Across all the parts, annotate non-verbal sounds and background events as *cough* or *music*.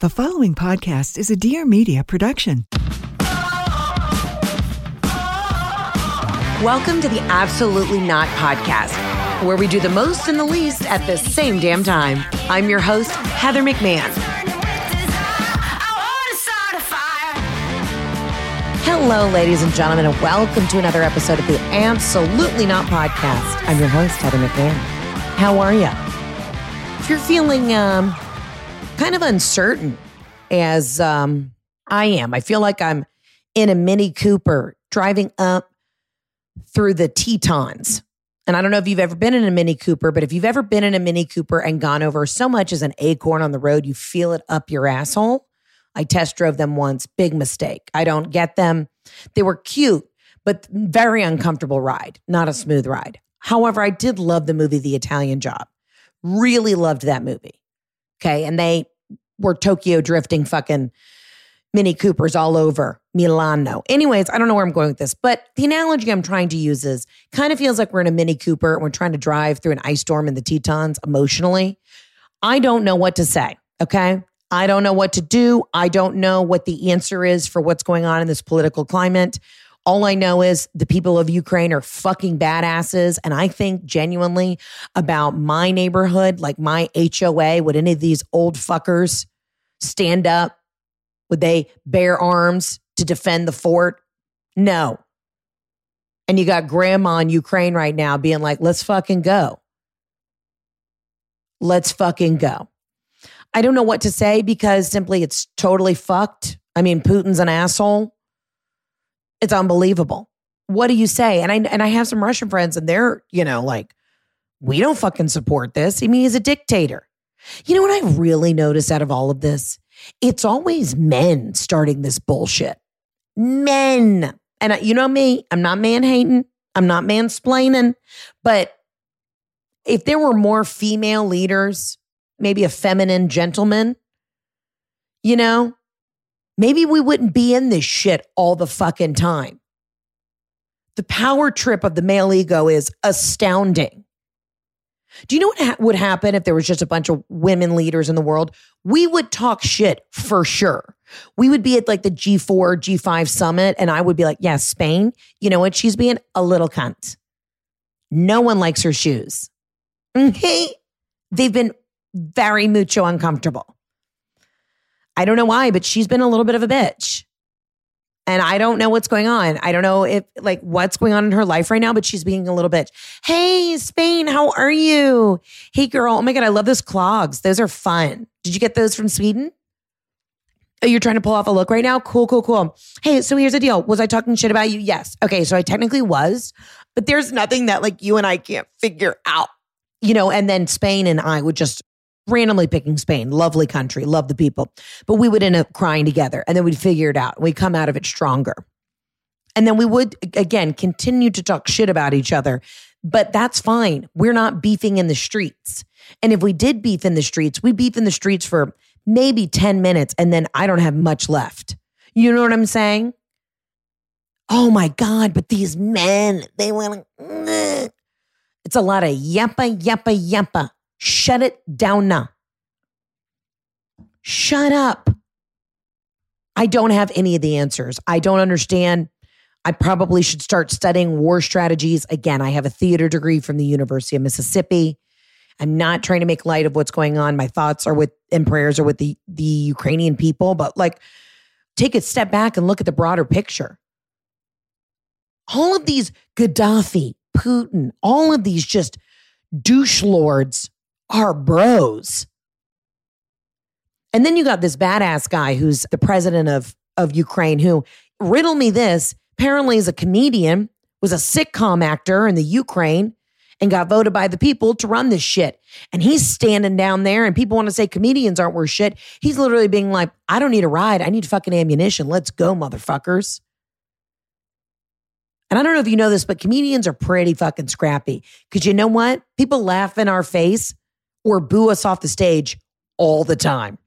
The following podcast is a Dear Media production. Welcome to the Absolutely Not Podcast, where we do the most and the least at the same damn time. I'm your host, Heather McMahon. Hello, ladies and gentlemen, and welcome to another episode of the Absolutely Not Podcast. I'm your host, Heather McMahon. How are you? If you're feeling um, kind of uncertain as um, I am. I feel like I'm in a Mini Cooper driving up through the Tetons. And I don't know if you've ever been in a Mini Cooper, but if you've ever been in a Mini Cooper and gone over so much as an acorn on the road, you feel it up your asshole. I test drove them once. Big mistake. I don't get them. They were cute, but very uncomfortable ride, not a smooth ride. However, I did love the movie The Italian Job. Really loved that movie. Okay. And they were Tokyo drifting fucking Mini Coopers all over Milano. Anyways, I don't know where I'm going with this, but the analogy I'm trying to use is kind of feels like we're in a Mini Cooper and we're trying to drive through an ice storm in the Tetons emotionally. I don't know what to say. Okay. I don't know what to do. I don't know what the answer is for what's going on in this political climate. All I know is the people of Ukraine are fucking badasses. And I think genuinely about my neighborhood, like my HOA, would any of these old fuckers stand up? Would they bear arms to defend the fort? No. And you got grandma in Ukraine right now being like, let's fucking go. Let's fucking go. I don't know what to say because simply it's totally fucked. I mean, Putin's an asshole. It's unbelievable. What do you say? And I and I have some Russian friends and they're, you know, like, we don't fucking support this. I mean, he's a dictator. You know what I really notice out of all of this? It's always men starting this bullshit. Men. And you know me, I'm not man hating, I'm not mansplaining, but if there were more female leaders, maybe a feminine gentleman, you know, maybe we wouldn't be in this shit all the fucking time. The power trip of the male ego is astounding. Do you know what ha- would happen if there was just a bunch of women leaders in the world? We would talk shit for sure. We would be at like the G4, G5 summit, and I would be like, yeah, Spain, you know what? She's being a little cunt. No one likes her shoes. Okay. *laughs* They've been very mucho uncomfortable. I don't know why, but she's been a little bit of a bitch. And I don't know what's going on. I don't know if like what's going on in her life right now, but she's being a little bitch. Hey, Spain, how are you? Hey, girl. Oh my God, I love those clogs. Those are fun. Did you get those from Sweden? Oh, you're trying to pull off a look right now? Cool, cool, cool. Hey, so here's the deal. Was I talking shit about you? Yes. Okay, so I technically was, but there's nothing that like you and I can't figure out, you know, and then Spain and I would just randomly picking Spain, lovely country, love the people. But we would end up crying together and then we'd figure it out. We'd come out of it stronger. And then we would, again, continue to talk shit about each other. But that's fine. We're not beefing in the streets. And if we did beef in the streets, we beef in the streets for maybe 10 minutes and then I don't have much left. You know what I'm saying? Oh my God, but these men, they want to. It's a lot of yappa, yappa, yappa. Shut it down now. Shut up. I don't have any of the answers. I don't understand. I probably should start studying war strategies. Again, I have a theater degree from the University of Mississippi. I'm not trying to make light of what's going on. My thoughts are with and prayers are with the the Ukrainian people, but like take a step back and look at the broader picture. All of these Gaddafi, Putin, all of these just douche lords are bros. And then you got this badass guy who's the president of, of Ukraine who riddle me this apparently is a comedian, was a sitcom actor in the Ukraine and got voted by the people to run this shit. And he's standing down there and people want to say comedians aren't worth shit. He's literally being like, I don't need a ride. I need fucking ammunition. Let's go, motherfuckers. And I don't know if you know this, but comedians are pretty fucking scrappy. Because you know what? People laugh in our face or boo us off the stage all the time.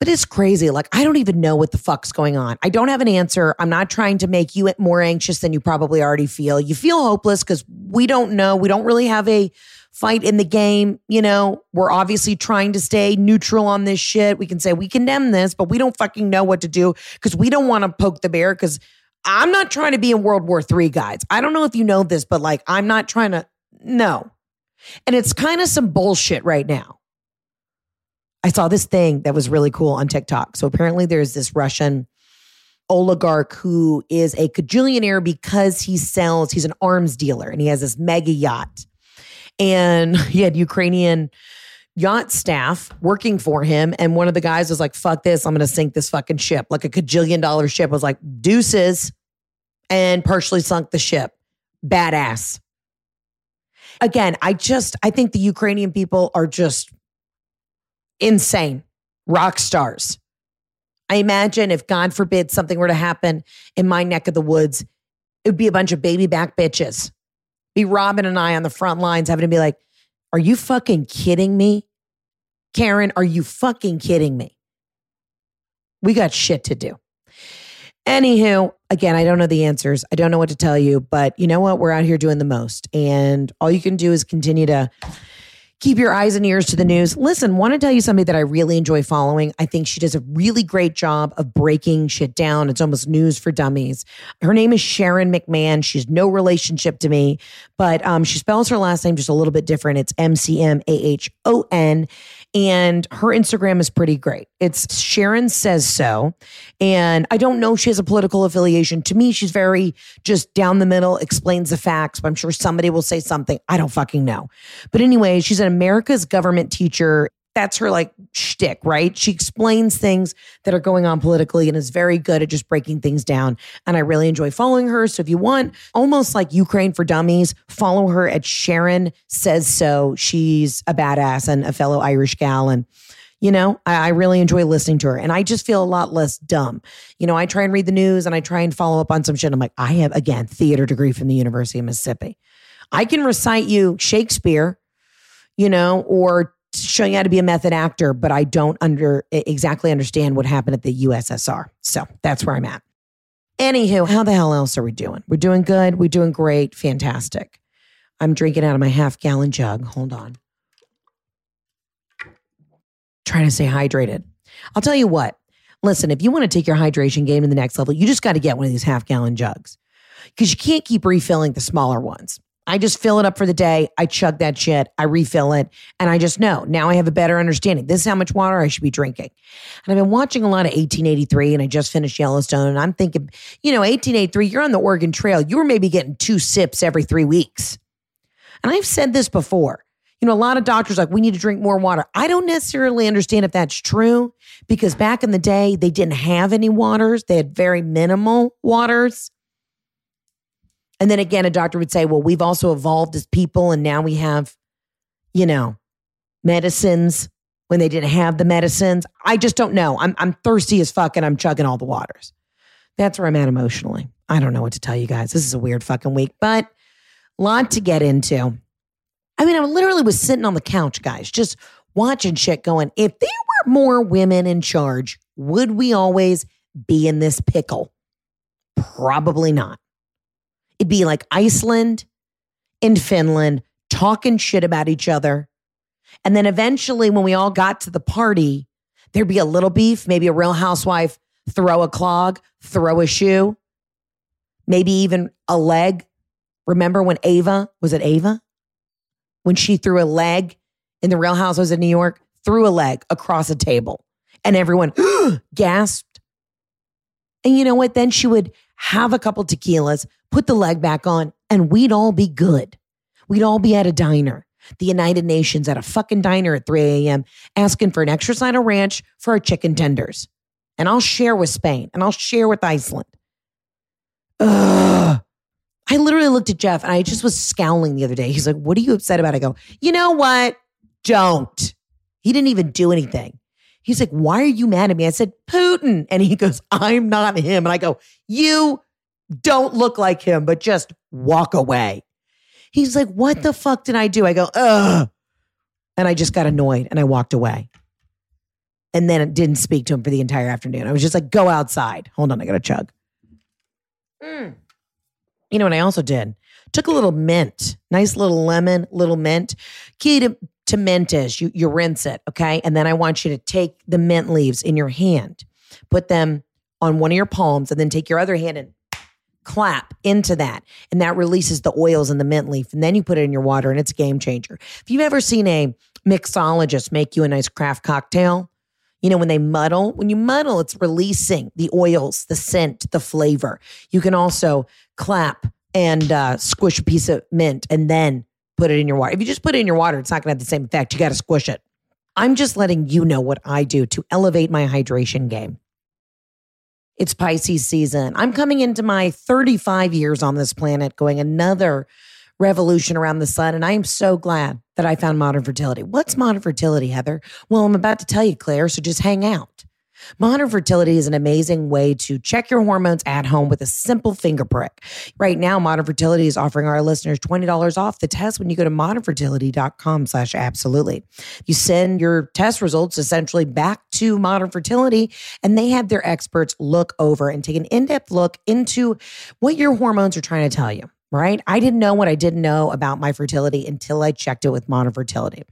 But it's crazy. Like, I don't even know what the fuck's going on. I don't have an answer. I'm not trying to make you more anxious than you probably already feel. You feel hopeless because we don't know. We don't really have a fight in the game. You know, we're obviously trying to stay neutral on this shit. We can say we condemn this, but we don't fucking know what to do because we don't want to poke the bear because I'm not trying to be in World War III, guys. I don't know if you know this, but like, I'm not trying to, no. And it's kind of some bullshit right now. I saw this thing that was really cool on TikTok. So apparently there's this Russian oligarch who is a cajillionaire because he sells, he's an arms dealer and he has this mega yacht. And *laughs* he had Ukrainian yacht staff working for him. And one of the guys was like, fuck this, I'm going to sink this fucking ship. Like a cajillion dollar ship was like, deuces, and partially sunk the ship. Badass. Again, I just, I think the Ukrainian people are just insane rock stars. I imagine if God forbid something were to happen in my neck of the woods, it would be a bunch of baby back bitches. Be Robin and I on the front lines having to be like, are you fucking kidding me? Karen, are you fucking kidding me? We got shit to do. Anywho, again, I don't know the answers. I don't know what to tell you, but you know what? We're out here doing the most. And all you can do is continue to keep your eyes and ears to the news. Listen, want to tell you somebody that I really enjoy following. I think she does a really great job of breaking shit down. It's almost news for dummies. Her name is Sharon McMahon. She's no relationship to me, but um, she spells her last name just a little bit different. It's M C M A H O N. And her Instagram is pretty great. It's Sharon Says So. And I don't know she has a political affiliation. To me, she's very just down the middle, explains the facts, but I'm sure somebody will say something. I don't fucking know. But anyway, she's an America's government teacher that's her like shtick, right? She explains things that are going on politically and is very good at just breaking things down. And I really enjoy following her. So if you want almost like Ukraine for Dummies, follow her at Sharon Says So. She's a badass and a fellow Irish gal. And you know, I, I, really enjoy listening to her and I just feel a lot less dumb. You know, I try and read the news and I try and follow up on some shit. I'm like, I have, again, theater degree from the University of Mississippi. I can recite you Shakespeare, you know, or showing how to be a method actor, but I don't under exactly understand what happened at the USSR. So that's where I'm at. Anywho, how the hell else are we doing? We're doing good. We're doing great. Fantastic. I'm drinking out of my half gallon jug. Hold on. Trying to stay hydrated. I'll tell you what. Listen, if you want to take your hydration game to the next level, you just got to get one of these half gallon jugs because you can't keep refilling the smaller ones. I just fill it up for the day. I chug that shit. I refill it. And I just know now I have a better understanding. This is how much water I should be drinking. And I've been watching a lot of 1883 and I just finished Yellowstone. And I'm thinking, you know, 1883, you're on the Oregon Trail. You were maybe getting two sips every three weeks. And I've said this before. You know, a lot of doctors like, we need to drink more water. I don't necessarily understand if that's true because back in the day, they didn't have any waters. They had very minimal waters. And then again, a doctor would say, well, we've also evolved as people and now we have, you know, medicines when they didn't have the medicines. I just don't know. I'm, I'm thirsty as fuck and I'm chugging all the waters. That's where I'm at emotionally. I don't know what to tell you guys. This is a weird fucking week, but a lot to get into. I mean, I literally was sitting on the couch, guys, just watching shit going, if there were more women in charge, would we always be in this pickle? Probably not. It'd be like Iceland and Finland talking shit about each other. And then eventually, when we all got to the party, there'd be a little beef, maybe a real housewife throw a clog, throw a shoe, maybe even a leg. Remember when Ava, was it Ava? When she threw a leg in the Real Housewives of New York threw a leg across a table and everyone *gasps* gasped. And you know what? Then she would have a couple tequilas, put the leg back on, and we'd all be good. We'd all be at a diner, the United Nations at a fucking diner at 3 a.m., asking for an extra side of ranch for our chicken tenders. And I'll share with Spain and I'll share with Iceland. Ugh. I literally looked at Jeff and I just was scowling the other day. He's like, What are you upset about? I go, You know what? Don't. He didn't even do anything. He's like, Why are you mad at me? I said, Putin. And he goes, I'm not him. And I go, You don't look like him, but just walk away. He's like, What the fuck did I do? I go, Ugh. And I just got annoyed and I walked away. And then didn't speak to him for the entire afternoon. I was just like, Go outside. Hold on, I got to chug. Mm. You know what I also did? Took a little mint, nice little lemon, little mint. Key to, to mint is you, you rinse it, okay? And then I want you to take the mint leaves in your hand, put them on one of your palms, and then take your other hand and clap into that. And that releases the oils in the mint leaf. And then you put it in your water, and it's a game changer. If you've ever seen a mixologist make you a nice craft cocktail, you know, when they muddle, when you muddle, it's releasing the oils, the scent, the flavor. You can also clap and uh, squish a piece of mint and then put it in your water. If you just put it in your water, it's not going to have the same effect. You got to squish it. I'm just letting you know what I do to elevate my hydration game. It's Pisces season. I'm coming into my 35 years on this planet, going another revolution around the sun. And I am so glad that I found modern fertility. What's modern fertility, Heather? Well, I'm about to tell you, Claire, so just hang out. Modern fertility is an amazing way to check your hormones at home with a simple finger prick. Right now, Modern Fertility is offering our listeners $20 off the test when you go to modernfertility.com slash absolutely. You send your test results essentially back to Modern Fertility, and they have their experts look over and take an in-depth look into what your hormones are trying to tell you right? I didn't know what I didn't know about my fertility until I checked it with modern fertility.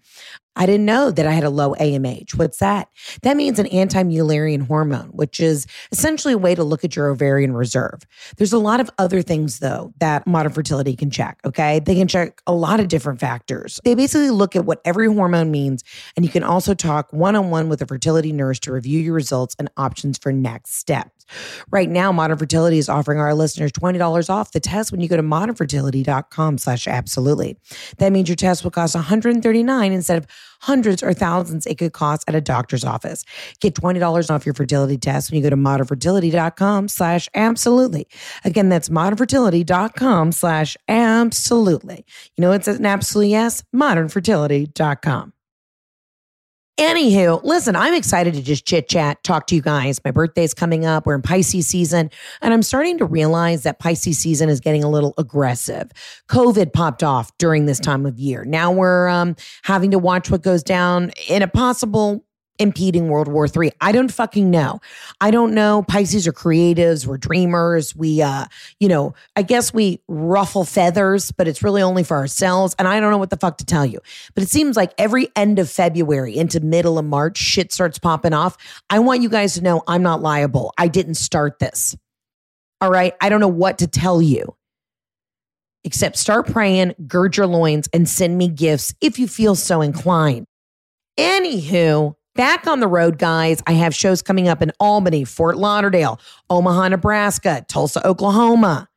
I didn't know that I had a low AMH. What's that? That means an anti Mullerian hormone, which is essentially a way to look at your ovarian reserve. There's a lot of other things, though, that modern fertility can check. Okay. They can check a lot of different factors. They basically look at what every hormone means. And you can also talk one on one with a fertility nurse to review your results and options for next steps. Right now, Modern Fertility is offering our listeners $20 off the test when you go to modernfertility.com slash absolutely. That means your test will cost $139 instead of hundreds or thousands it could cost at a doctor's office. Get $20 off your fertility test when you go to modernfertility.com slash absolutely. Again, that's modernfertility.com slash absolutely. You know, it's an absolute yes, modernfertility.com. Anywho, listen, I'm excited to just chit chat, talk to you guys. My birthday's coming up. We're in Pisces season, and I'm starting to realize that Pisces season is getting a little aggressive. COVID popped off during this time of year. Now we're um, having to watch what goes down in a possible impeding World War III? I don't fucking know. I don't know. Pisces are creatives, we're dreamers. We uh, you know, I guess we ruffle feathers, but it's really only for ourselves. And I don't know what the fuck to tell you. But it seems like every end of February into middle of March, shit starts popping off. I want you guys to know I'm not liable. I didn't start this. All right. I don't know what to tell you. Except start praying, gird your loins, and send me gifts if you feel so inclined. Anywho, Back on the road, guys. I have shows coming up in Albany, Fort Lauderdale, Omaha, Nebraska, Tulsa, Oklahoma.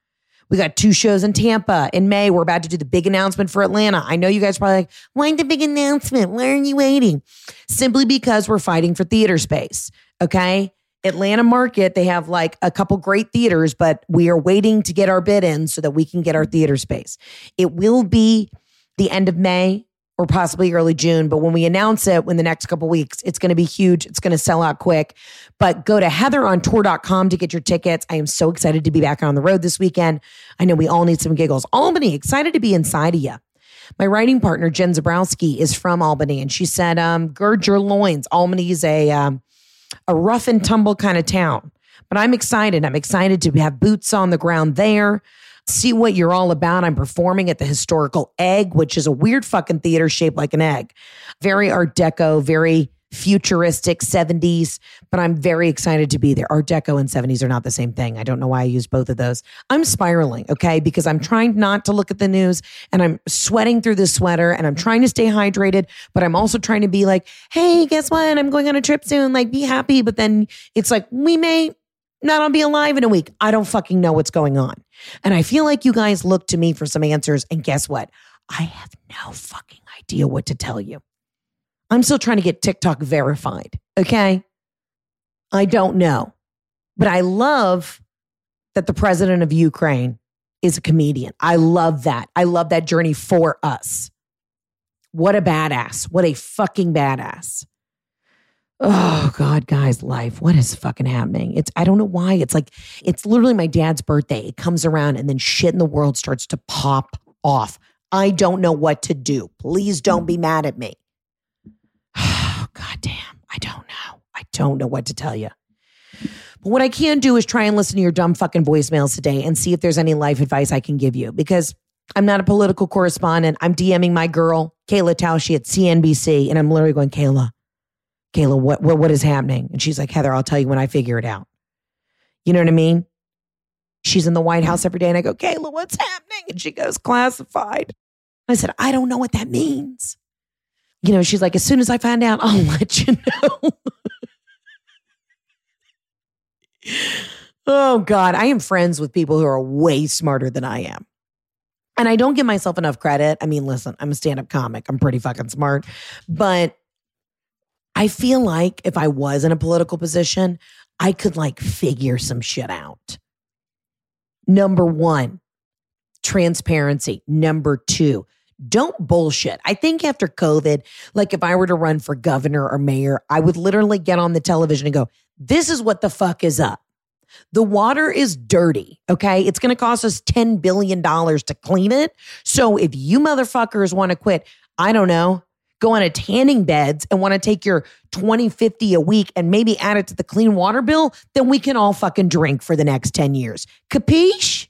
We got two shows in Tampa in May. We're about to do the big announcement for Atlanta. I know you guys probably like, why the big announcement? Why are you waiting? Simply because we're fighting for theater space. Okay. Atlanta market, they have like a couple great theaters, but we are waiting to get our bid in so that we can get our theater space. It will be the end of May or possibly early June. But when we announce it in the next couple weeks, it's going to be huge. It's going to sell out quick. But go to heatherontour.com to get your tickets. I am so excited to be back on the road this weekend. I know we all need some giggles. Albany, excited to be inside of you. My writing partner, Jen Zabrowski, is from Albany, and she said, um, gird your loins. Albany is a, um, a rough and tumble kind of town. But I'm excited. I'm excited to have boots on the ground there see what you're all about. I'm performing at the historical egg, which is a weird fucking theater shaped like an egg. Very art deco, very futuristic 70s, but I'm very excited to be there. Art Deco and 70s are not the same thing. I don't know why I use both of those. I'm spiraling, okay, because I'm trying not to look at the news and I'm sweating through this sweater and I'm trying to stay hydrated, but I'm also trying to be like, hey, guess what? I'm going on a trip soon. Like, be happy. But then it's like, we may not be alive in a week. I don't fucking know what's going on. And I feel like you guys look to me for some answers. And guess what? I have no fucking idea what to tell you. I'm still trying to get TikTok verified. Okay. I don't know. But I love that the president of Ukraine is a comedian. I love that. I love that journey for us. What a badass. What a fucking badass. Oh God, guys, life. What is fucking happening? It's I don't know why. It's like it's literally my dad's birthday. It comes around and then shit in the world starts to pop off. I don't know what to do. Please don't be mad at me. *sighs* Oh, God damn. I don't know. I don't know what to tell you. But what I can do is try and listen to your dumb fucking voicemails today and see if there's any life advice I can give you because I'm not a political correspondent. I'm DMing my girl, Kayla Tausche at CNBC, and I'm literally going, Kayla, Kayla, what, what, what is happening? And she's like, Heather, I'll tell you when I figure it out. You know what I mean? She's in the White House every day. And I go, Kayla, what's happening? And she goes, classified. I said, I don't know what that means. You know, she's like, as soon as I find out, *laughs* I'll let you know. oh, God. I am friends with people who are way smarter than I am. And I don't give myself enough credit. I mean, listen, I'm a stand up comic. I'm pretty fucking smart. But I feel like if I was in a political position, I could like figure some shit out. Number one, transparency. Number two, don't bullshit. I think after COVID, like if I were to run for governor or mayor, I would literally get on the television and go, this is what the fuck is up. The water is dirty. Okay. It's going to cost us $10 billion to clean it. So if you motherfuckers want to quit, I don't know, go on a tanning beds and want to take your 2050 a week and maybe add it to the clean water bill, then we can all fucking drink for the next 10 years. Capiche?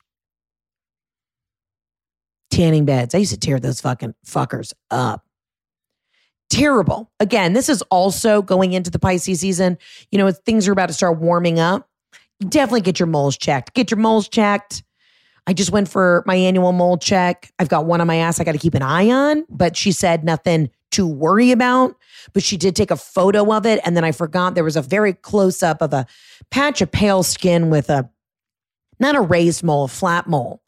Tanning beds. I used to tear those fucking fuckers up. Terrible. Again, this is also going into the Pisces season. You know, things are about to start warming up. Definitely get your moles checked. Get your moles checked. I just went for my annual mole check. I've got one on my ass I got to keep an eye on, but she said nothing to worry about. But she did take a photo of it. And then I forgot there was a very close up of a patch of pale skin with a, not a raised mole, a flat mole.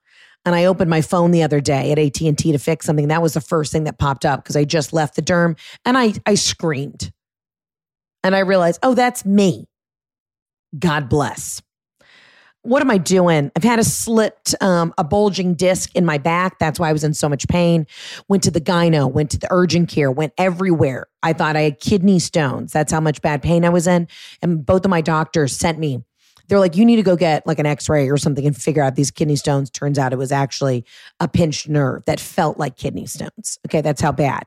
And I opened my phone the other day at AT&T to fix something. That was the first thing that popped up because I just left the derm and I, I screamed. And I realized, oh, that's me. God bless what am I doing? I've had a slipped, um, a bulging disc in my back. That's why I was in so much pain. Went to the gyno, went to the urgent care, went everywhere. I thought I had kidney stones. That's how much bad pain I was in. And both of my doctors sent me. They're like, you need to go get like an x-ray or something and figure out these kidney stones. Turns out it was actually a pinched nerve that felt like kidney stones. Okay. That's how bad.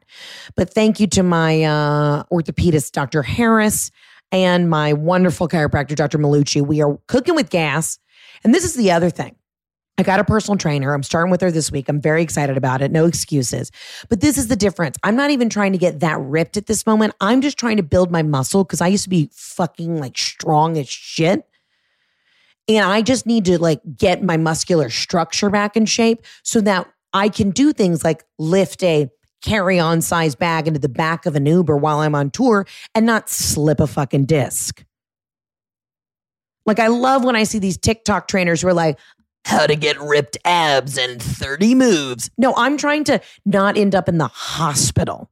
But thank you to my uh, orthopedist, Dr. Harris, and my wonderful chiropractor, Dr. Malucci. We are cooking with gas and this is the other thing. I got a personal trainer. I'm starting with her this week. I'm very excited about it. No excuses. But this is the difference. I'm not even trying to get that ripped at this moment. I'm just trying to build my muscle because I used to be fucking like strong as shit. And I just need to like get my muscular structure back in shape so that I can do things like lift a carry on size bag into the back of an Uber while I'm on tour and not slip a fucking disc. Like I love when I see these TikTok trainers who are like, how to get ripped abs in 30 moves. No, I'm trying to not end up in the hospital.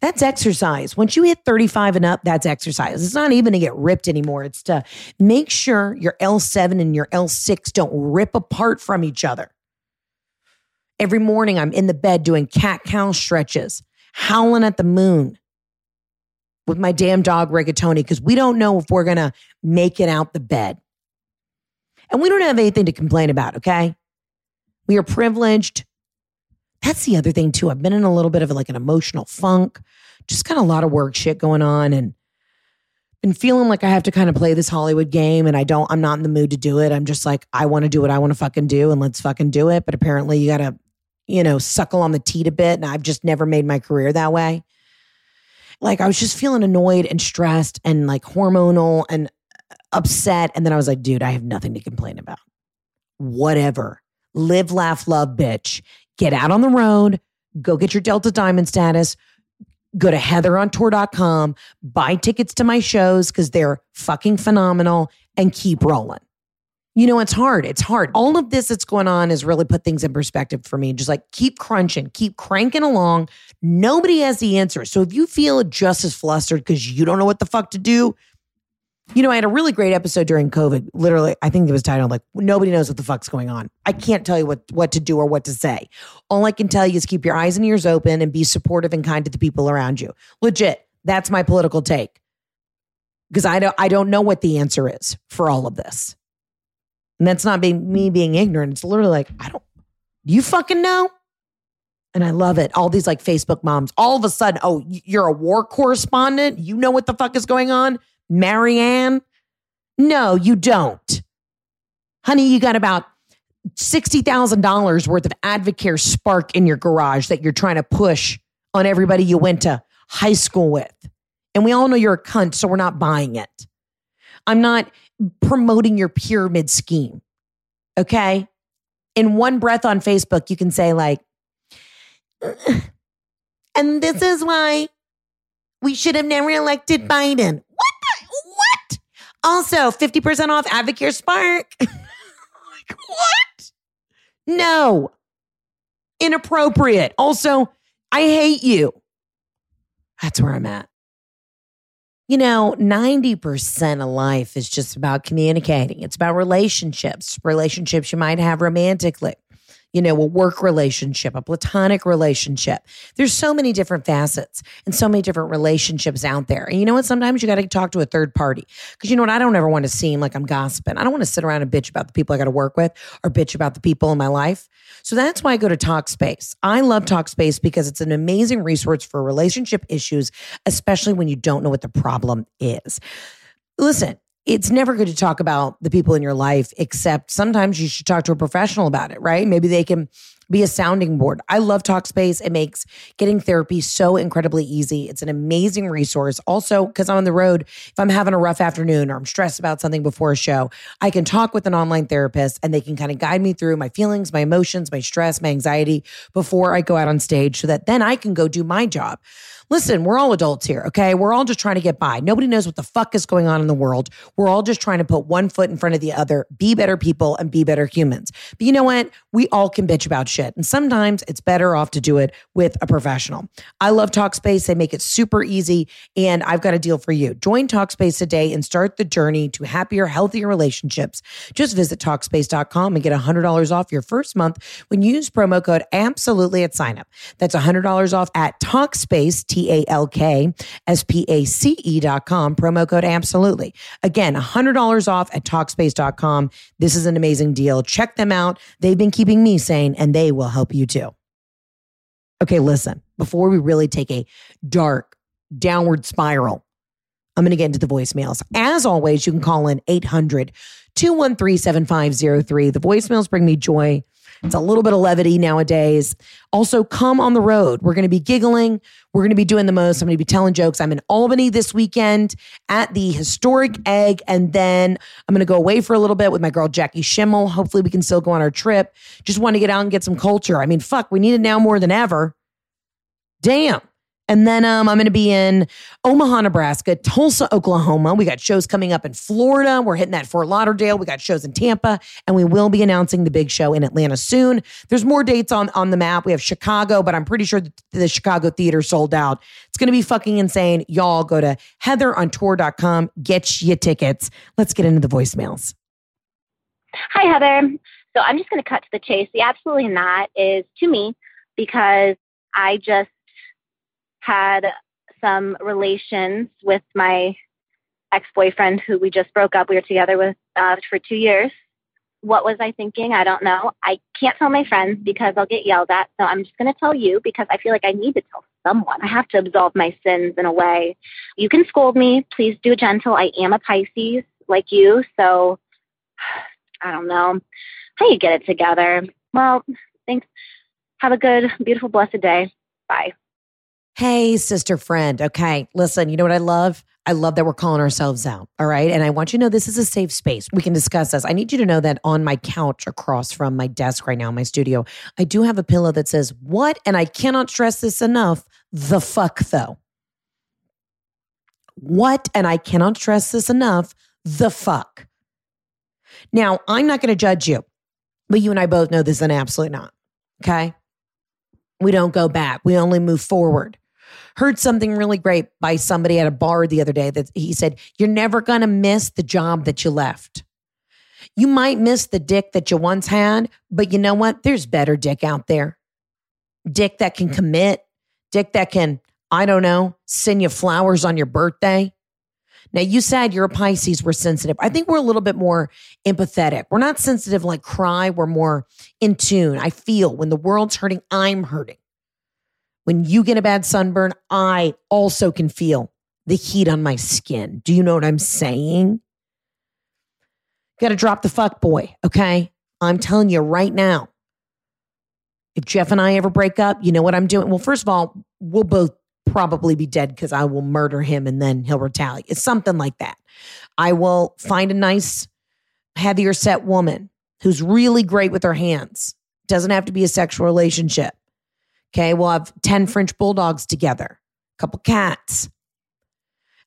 That's exercise. Once you hit 35 and up, that's exercise. It's not even to get ripped anymore. It's to make sure your L7 and your L6 don't rip apart from each other. Every morning, I'm in the bed doing cat cow stretches, howling at the moon, with my damn dog rigatoni because we don't know if we're going to make it out the bed. And we don't have anything to complain about, okay? We are privileged. That's the other thing too. I've been in a little bit of like an emotional funk, just kind of a lot of work shit going on and been feeling like I have to kind of play this Hollywood game and I don't, I'm not in the mood to do it. I'm just like, I want to do what I want to fucking do and let's fucking do it. But apparently you got to, you know, suckle on the teat a bit. And I've just never made my career that way. Like I was just feeling annoyed and stressed and like hormonal and uh, upset. And then I was like, dude, I have nothing to complain about. Whatever. Live, laugh, love, bitch. Get out on the road, go get your Delta Diamond status, go to heatherontour.com, buy tickets to my shows because they're fucking phenomenal, and keep rolling. You know, it's hard. It's hard. All of this that's going on has really put things in perspective for me. Just like keep crunching, keep cranking along. Nobody has the answer. So if you feel just as flustered because you don't know what the fuck to do, you know, I had a really great episode during COVID. Literally, I think it was titled like "Nobody knows what the fuck's going on." I can't tell you what what to do or what to say. All I can tell you is keep your eyes and ears open and be supportive and kind to the people around you. Legit, that's my political take. Because I don't I don't know what the answer is for all of this. And that's not being me being ignorant. It's literally like, I don't do you fucking know? And I love it. All these like Facebook moms, all of a sudden, oh, you're a war correspondent. You know what the fuck is going on? Marianne? No, you don't. Honey, you got about $60,000 worth of Advocare Spark in your garage that you're trying to push on everybody you went to high school with. And we all know you're a cunt, so we're not buying it. I'm not promoting your pyramid scheme. Okay. In one breath on Facebook, you can say, like, uh, and this is why we should have never elected mm. Biden. What the, What? Also, 50% off Advocare Spark. *laughs* like, what? No. Inappropriate. Also, I hate you. That's where I'm at. You know, 90% of life is just about communicating. It's about relationships, relationships you might have romantically, you know, a work relationship, a platonic relationship. There's so many different facets and so many different relationships out there. And you know what? Sometimes you got to talk to a third party because you know what? I don't ever want to seem like I'm gossiping. I don't want to sit around and bitch about the people I got to work with or bitch about the people in my life. So that's why I go to Talkspace. I love Talkspace because it's an amazing resource for relationship issues, especially when you don't know what the problem is. Listen, it's never good to talk about the people in your life, except sometimes you should talk to a professional about it, right? Maybe they can be a sounding board. I love Talkspace. It makes getting therapy so incredibly easy. It's an amazing resource. Also, because I'm on the road, if I'm having a rough afternoon or I'm stressed about something before a show, I can talk with an online therapist and they can kind of guide me through my feelings, my emotions, my stress, my anxiety before I go out on stage so that then I can go do my job. Listen, we're all adults here, okay? We're all just trying to get by. Nobody knows what the fuck is going on in the world. We're all just trying to put one foot in front of the other, be better people and be better humans. But you know what? We all can bitch about shit. And sometimes it's better off to do it with a professional. I love Talkspace. They make it super easy. And I've got a deal for you. Join Talkspace today and start the journey to happier, healthier relationships. Just visit Talkspace.com and get $100 off your first month when you use promo code absolutely at sign up. That's $100 off at Talkspace, T A L K S P A C E dot com, promo code absolutely. Again, $100 off at Talkspace.com. This is an amazing deal. Check them out. They've been keeping me sane and they will help you too. Okay, listen, before we really take a dark downward spiral, I'm going to get into the voicemails. As always, you can call in 800 213 7503. The voicemails bring me joy. It's a little bit of levity nowadays. Also, come on the road. We're going to be giggling. We're going to be doing the most. I'm going to be telling jokes. I'm in Albany this weekend at the Historic Egg. And then I'm going to go away for a little bit with my girl, Jackie Schimmel. Hopefully, we can still go on our trip. Just want to get out and get some culture. I mean, fuck, we need it now more than ever. Damn. And then um, I'm going to be in Omaha, Nebraska, Tulsa, Oklahoma. We got shows coming up in Florida. We're hitting that Fort Lauderdale. We got shows in Tampa, and we will be announcing the big show in Atlanta soon. There's more dates on on the map. We have Chicago, but I'm pretty sure the, the Chicago theater sold out. It's going to be fucking insane. Y'all go to heatherontour.com, get you tickets. Let's get into the voicemails. Hi, Heather. So I'm just going to cut to the chase. The absolutely not is to me because I just had some relations with my ex boyfriend who we just broke up. We were together with uh, for two years. What was I thinking? I don't know. I can't tell my friends because I'll get yelled at. So I'm just going to tell you because I feel like I need to tell someone. I have to absolve my sins in a way. You can scold me. Please do gentle. I am a Pisces like you. So *sighs* I don't know how you get it together. Well, thanks. Have a good, beautiful, blessed day. Bye. Hey, sister friend. Okay, listen, you know what I love? I love that we're calling ourselves out. All right. And I want you to know this is a safe space. We can discuss this. I need you to know that on my couch across from my desk right now in my studio, I do have a pillow that says, What? And I cannot stress this enough the fuck though. What? And I cannot stress this enough the fuck. Now, I'm not going to judge you, but you and I both know this is an absolute not. Okay. We don't go back, we only move forward heard something really great by somebody at a bar the other day that he said, You're never going to miss the job that you left. You might miss the dick that you once had, but you know what? There's better dick out there. Dick that can commit, dick that can, I don't know, send you flowers on your birthday. Now, you said you're a Pisces, we're sensitive. I think we're a little bit more empathetic. We're not sensitive like cry, we're more in tune. I feel when the world's hurting, I'm hurting. When you get a bad sunburn, I also can feel the heat on my skin. Do you know what I'm saying? Got to drop the fuck boy, okay? I'm telling you right now. If Jeff and I ever break up, you know what I'm doing? Well, first of all, we'll both probably be dead because I will murder him and then he'll retaliate. It's something like that. I will find a nice, heavier set woman who's really great with her hands. Doesn't have to be a sexual relationship. Okay, we'll have 10 French bulldogs together, a couple cats.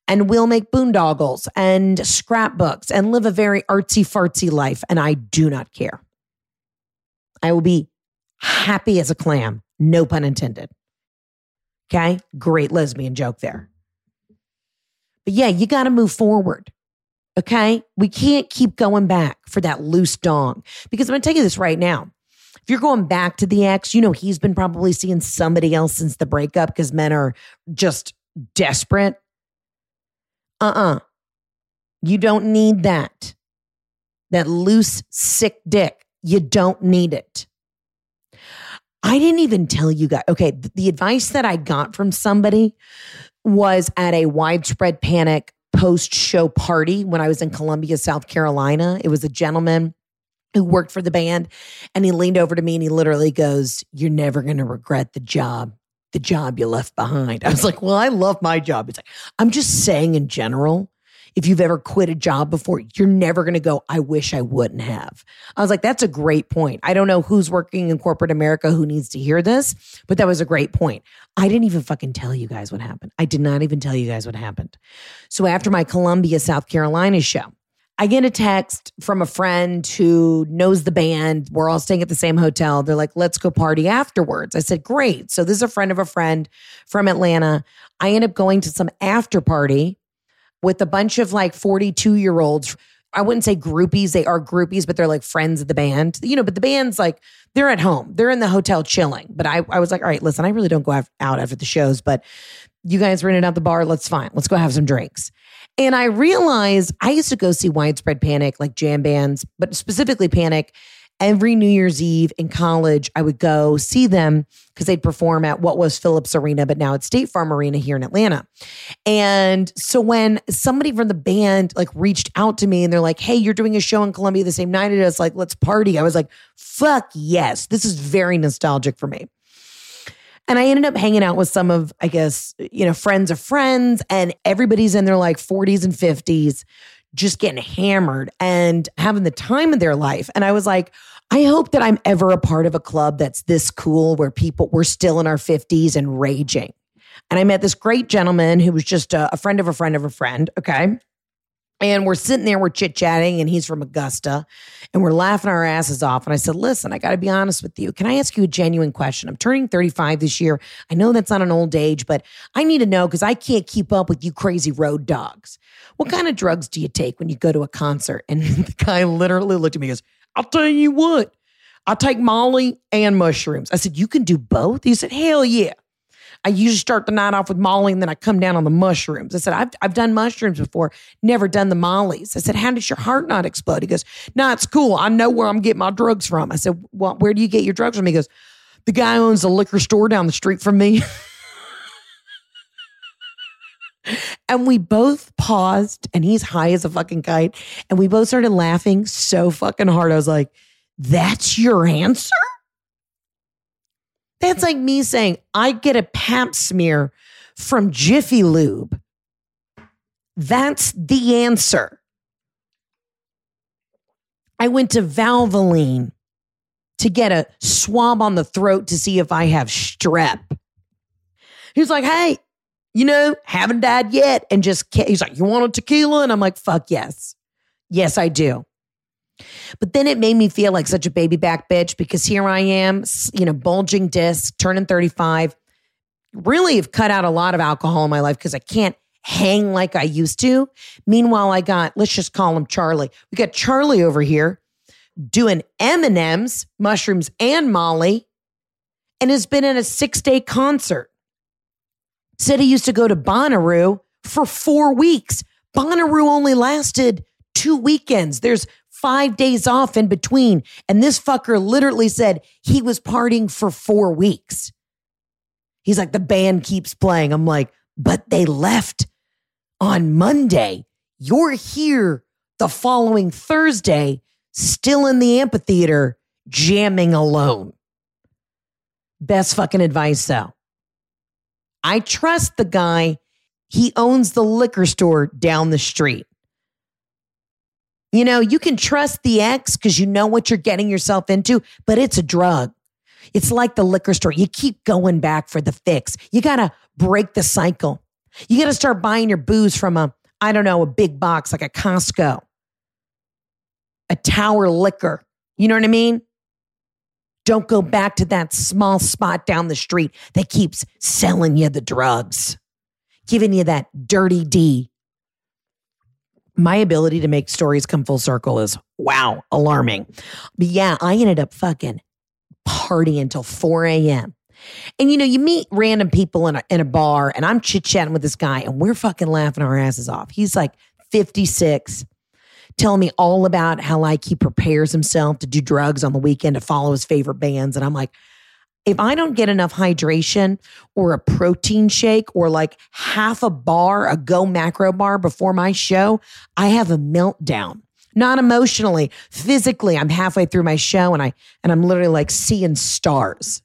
And we'll make boondoggles and scrapbooks and live a very artsy fartsy life. And I do not care. I will be happy as a clam, no pun intended. Okay, great lesbian joke there. But yeah, you got to move forward. Okay, we can't keep going back for that loose dong because I'm going to tell you this right now. You're going back to the ex, you know he's been probably seeing somebody else since the breakup because men are just desperate. Uh uh-uh. uh You don't need that. That loose, sick dick. You don't need it. I didn't even tell you guys. Okay, the advice that I got from somebody was at a widespread panic post show party when I was in Columbia, South Carolina. It was a gentleman who worked for the band. And he leaned over to me and he literally goes, You're never going to regret the job, the job you left behind. I was like, Well, I love my job. It's like, I'm just saying in general, if you've ever quit a job before, you're never going to go, I wish I wouldn't have. I was like, that's a great point. I don't know who's working in corporate America who needs to hear this, but that was a great point. I didn't even fucking tell you guys what happened. I did not even tell you guys what happened. So after my Columbia, South Carolina show, I get a text from a friend who knows the band. We're all staying at the same hotel. They're like, let's go party afterwards. I said, great. So this is a friend of a friend from Atlanta. I end up going to some after party with a bunch of like 42 year olds. I wouldn't say groupies. They are groupies, but they're like friends of the band, you know, but the band's like, they're at home. They're in the hotel chilling. But I, I was like, all right, listen, I really don't go out after the shows, but you guys rented out the bar. Let's fine. Let's go have some drinks. And I realized I used to go see widespread panic, like jam bands, but specifically panic. Every New Year's Eve in college, I would go see them because they'd perform at what was Phillips Arena, but now it's State Farm Arena here in Atlanta. And so when somebody from the band like reached out to me and they're like, "Hey, you're doing a show in Columbia the same night as us, like let's party," I was like, "Fuck yes!" This is very nostalgic for me. And I ended up hanging out with some of, I guess, you know, friends of friends, and everybody's in their like 40s and 50s, just getting hammered and having the time of their life. And I was like, I hope that I'm ever a part of a club that's this cool where people, we're still in our 50s and raging. And I met this great gentleman who was just a, a friend of a friend of a friend. Okay. And we're sitting there, we're chit chatting, and he's from Augusta, and we're laughing our asses off. And I said, Listen, I got to be honest with you. Can I ask you a genuine question? I'm turning 35 this year. I know that's not an old age, but I need to know because I can't keep up with you crazy road dogs. What kind of drugs do you take when you go to a concert? And *laughs* the guy literally looked at me and goes, I'll tell you what, I take Molly and mushrooms. I said, You can do both? He said, Hell yeah. I usually start the night off with Molly and then I come down on the mushrooms. I said, I've, I've done mushrooms before, never done the Mollies. I said, How does your heart not explode? He goes, No, it's cool. I know where I'm getting my drugs from. I said, Well, where do you get your drugs from? He goes, The guy owns a liquor store down the street from me. *laughs* and we both paused and he's high as a fucking kite. And we both started laughing so fucking hard. I was like, That's your answer? That's like me saying, I get a pap smear from Jiffy Lube. That's the answer. I went to Valvoline to get a swab on the throat to see if I have strep. He's like, hey, you know, haven't died yet. And just, he's like, you want a tequila? And I'm like, fuck yes. Yes, I do. But then it made me feel like such a baby back bitch because here I am, you know, bulging disc, turning 35. Really have cut out a lot of alcohol in my life because I can't hang like I used to. Meanwhile, I got, let's just call him Charlie. We got Charlie over here doing M&Ms, mushrooms and Molly and has been in a 6-day concert. Said he used to go to Bonnaroo for 4 weeks. Bonnaroo only lasted 2 weekends. There's 5 days off in between and this fucker literally said he was partying for 4 weeks. He's like the band keeps playing. I'm like, "But they left on Monday. You're here the following Thursday still in the amphitheater, jamming alone. Best fucking advice, though. I trust the guy. He owns the liquor store down the street. You know, you can trust the ex because you know what you're getting yourself into, but it's a drug. It's like the liquor store. You keep going back for the fix. You got to break the cycle. You got to start buying your booze from a, I don't know, a big box like a Costco a tower liquor. You know what I mean? Don't go back to that small spot down the street that keeps selling you the drugs, giving you that dirty D. My ability to make stories come full circle is wow, alarming. But yeah, I ended up fucking partying until 4 a.m. And you know, you meet random people in a, in a bar, and I'm chit chatting with this guy, and we're fucking laughing our asses off. He's like 56 telling me all about how like he prepares himself to do drugs on the weekend to follow his favorite bands. And I'm like, if I don't get enough hydration or a protein shake or like half a bar, a GoMacro bar before my show, I have a meltdown. Not emotionally, physically. I'm halfway through my show and I and I'm literally like seeing stars.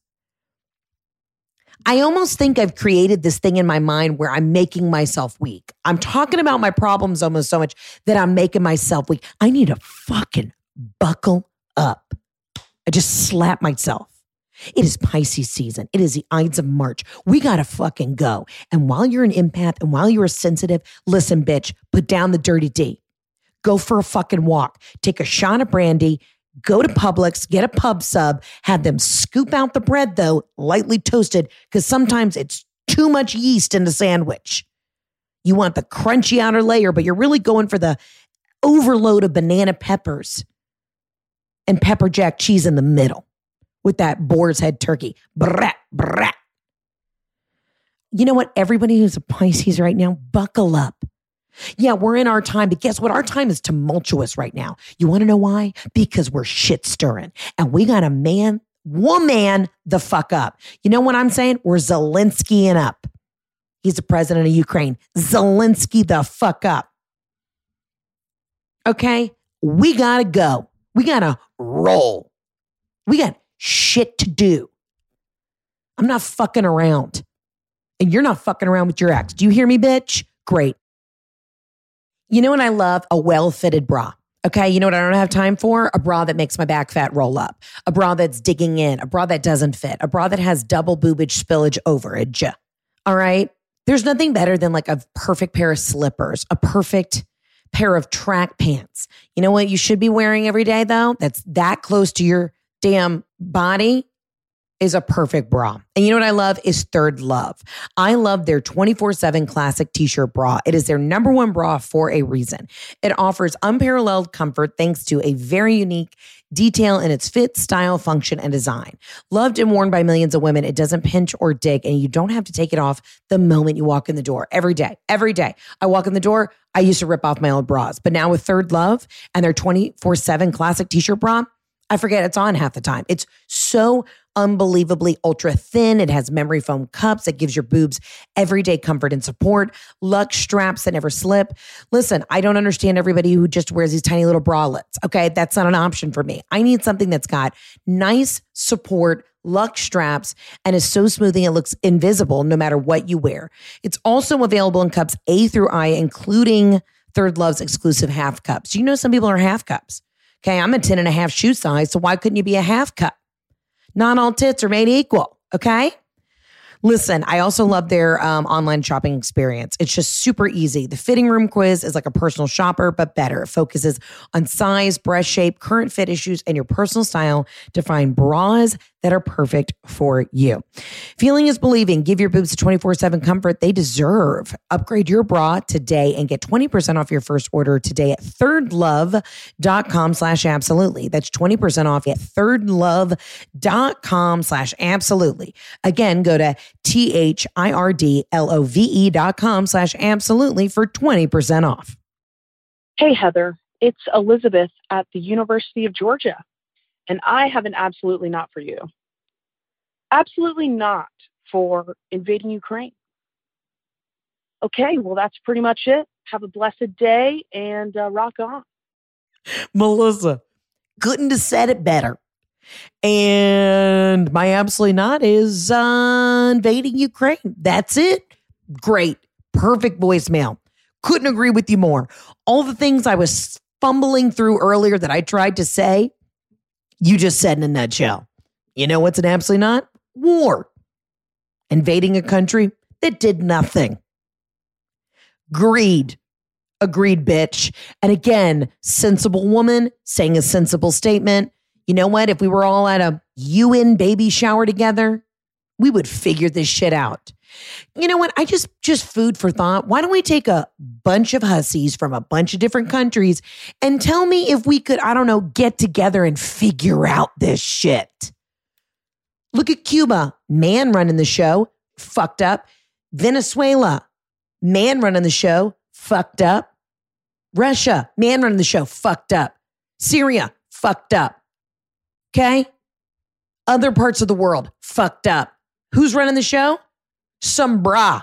I almost think I've created this thing in my mind where I'm making myself weak. I'm talking about my problems almost so much that I'm making myself weak. I need to fucking buckle up. I just slap myself. It is Pisces season. It is the Ides of March. We got to fucking go. And while you're an empath and while you're a sensitive, listen, bitch, put down the dirty D. Go for a fucking walk. Take a shot of brandy go to Publix, get a pub sub, have them scoop out the bread though, lightly toasted, because sometimes it's too much yeast in the sandwich. You want the crunchy outer layer, but you're really going for the overload of banana peppers and pepper jack cheese in the middle with that boar's head turkey. Brat, brat. You know what? Everybody who's a Pisces right now, buckle up. Yeah, we're in our time, but guess what? Our time is tumultuous right now. You want to know why? Because we're shit stirring and we got a man, woman the fuck up. You know what I'm saying? We're Zelensky and up. He's the president of Ukraine. Zelensky the fuck up. Okay, we gotta go. We gotta roll. We got shit to do. I'm not fucking around. And you're not fucking around with your ex. Do you hear me, bitch? Great. You know what I love? A well fitted bra. Okay. You know what I don't have time for? A bra that makes my back fat roll up, a bra that's digging in, a bra that doesn't fit, a bra that has double boobage spillage overage. All right. There's nothing better than like a perfect pair of slippers, a perfect pair of track pants. You know what you should be wearing every day though? That's that close to your damn body is a perfect bra. And you know what I love is ThirdLove. I love their 24/7 classic t-shirt bra. It is their number one bra for a reason. It offers unparalleled comfort thanks to a very unique detail in its fit, style, function, and design. Loved and worn by millions of women, it doesn't pinch or dig, and you don't have to take it off the moment you walk in the door. Every day, every day. I walk in the door, I used to rip off my old bras, but now with ThirdLove and their 24 7 classic t shirt bra, I forget it's on half the time. It's so unbelievably ultra thin. It has memory foam cups that gives your boobs everyday comfort and support. Lux straps that never slip. Listen, I don't understand everybody who just wears these tiny little bralettes. Okay, that's not an option for me. I need something that's got nice support, luxe straps and is so smoothing it looks invisible no matter what you wear. It's also available in cups A through I, including ThirdLove's exclusive half cups. You know, some people are half cups. Okay, I'm a 10 and a half shoe size, so why couldn't you be a half cup? Not all tits are made equal. Okay. Listen, I also love their um, online shopping experience. It's just super easy. The fitting room quiz is like a personal shopper, but better. It focuses on size, breast shape, current fit issues, and your personal style to find bras that are perfect for you. Feeling is believing. Give your boobs the 24 7 comfort they deserve. Upgrade your bra today and get 20% off your first order today at thirdlove.com slash absolutely. That's 20% off at thirdlove.com slash absolutely. Again, go to T H I R D L O V E dot com slash absolutely for 20% off. Hey, Heather, it's Elizabeth at the University of Georgia, and I have an absolutely not for you. Absolutely not for invading Ukraine. Okay, well, that's pretty much it. Have a blessed day and uh, rock on. Melissa, couldn't have said it better. And my absolutely not is uh, invading Ukraine. That's it. Great. Perfect voicemail. Couldn't agree with you more. All the things I was fumbling through earlier that I tried to say, you just said in a nutshell. You know what's an absolutely not? War. Invading a country that did nothing. Greed. Agreed, bitch. And again, sensible woman saying a sensible statement. You know what? If we were all at a UN baby shower together, we would figure this shit out. You know what? I just just food for thought. Why don't we take a bunch of hussies from a bunch of different countries and tell me if we could, I don't know, get together and figure out this shit. Look at Cuba, man running the show, fucked up. Venezuela, man running the show, fucked up. Russia, man running the show, fucked up. Syria, fucked up. Okay? Other parts of the world, fucked up. Who's running the show? Some bra.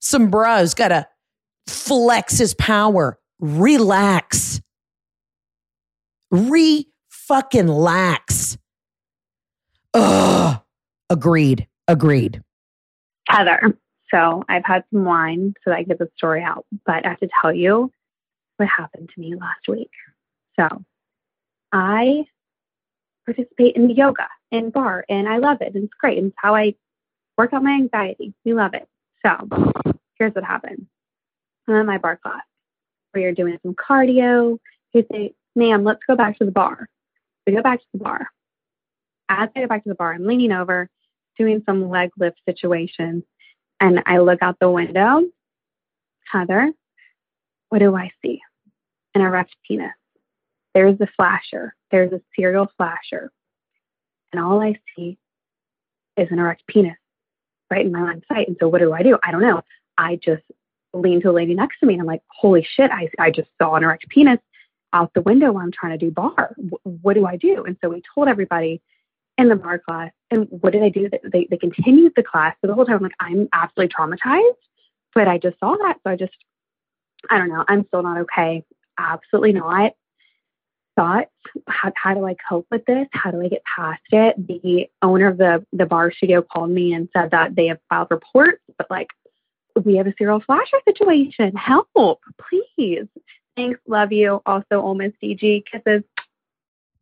Some bra who's got to flex his power. Relax. Re fucking lax. Ugh. Agreed. Agreed. Heather. So I've had some wine so that I get the story out, but I have to tell you what happened to me last week. So I participate in the yoga and barre and I love it. And it's great. And it's how I work out my anxiety. We love it. So here's what happened. I'm at my barre class where you're doing some cardio. You say, ma'am, let's go back to the barre. We go back to the barre. As I go back to the barre, I'm leaning over, doing some leg lift situations, And I look out the window. Heather, what do I see? An erect penis. There's a flasher. There's a serial flasher. And all I see is an erect penis right in my line of sight. And so what do I do? I don't know. I just lean to the lady next to me and I'm like, holy shit, I, I just saw an erect penis out the window while I'm trying to do barre. W- what do I do? And so we told everybody in the barre class. And what did I do? They, they continued the class. So the whole time I'm like, I'm absolutely traumatized, but I just saw that. So I just, I don't know. I'm still not okay. Absolutely not. Thoughts, how, how do I cope with this? How do I get past it? The owner of the, the barre studio called me and said that they have filed reports, but like, we have a serial flasher situation. Help, please. Thanks. Love you. Also, Ole DG. Kisses.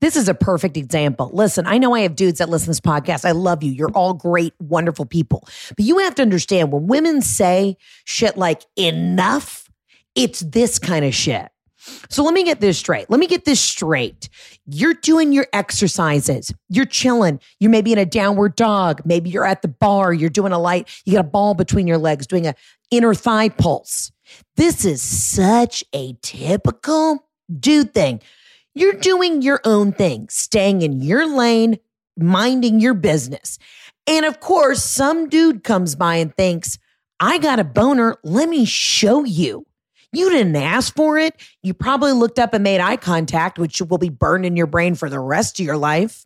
This is a perfect example. Listen, I know I have dudes that listen to this podcast. I love you. You're all great, wonderful people. But you have to understand when women say shit like enough, it's this kind of shit. So let me get this straight. Let me get this straight. You're doing your exercises. You're chilling. You may be in a downward dog. Maybe you're at the barre. You're doing a light. You got a ball between your legs, doing a inner thigh pulse. This is such a typical dude thing. You're doing your own thing, staying in your lane, minding your business. And of course, some dude comes by and thinks, I got a boner. Let me show you. You didn't ask for it. You probably looked up and made eye contact, which will be burned in your brain for the rest of your life.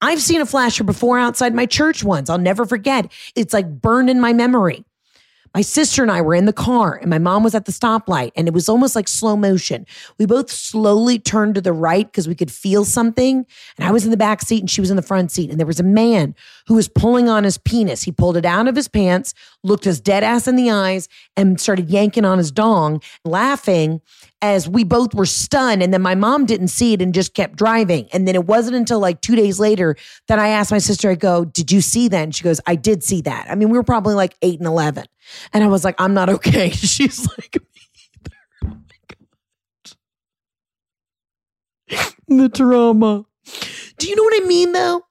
I've seen a flasher before outside my church once. I'll never forget. It's like burned in my memory. My sister and I were in the car and my mom was at the stoplight and it was almost like slow motion. We both slowly turned to the right because we could feel something. And I was in the back seat and she was in the front seat. And there was a man who was pulling on his penis. He pulled it out of his pants, looked us dead ass in the eyes, and started yanking on his dong, laughing as we both were stunned. And then my mom didn't see it and just kept driving. And then it wasn't until like two days later that I asked my sister, I go, Did you see that? And she goes, I did see that. I mean, we were probably like eight and 11. And I was like, I'm not okay. *laughs* She's like, the drama. Do you know what I mean though?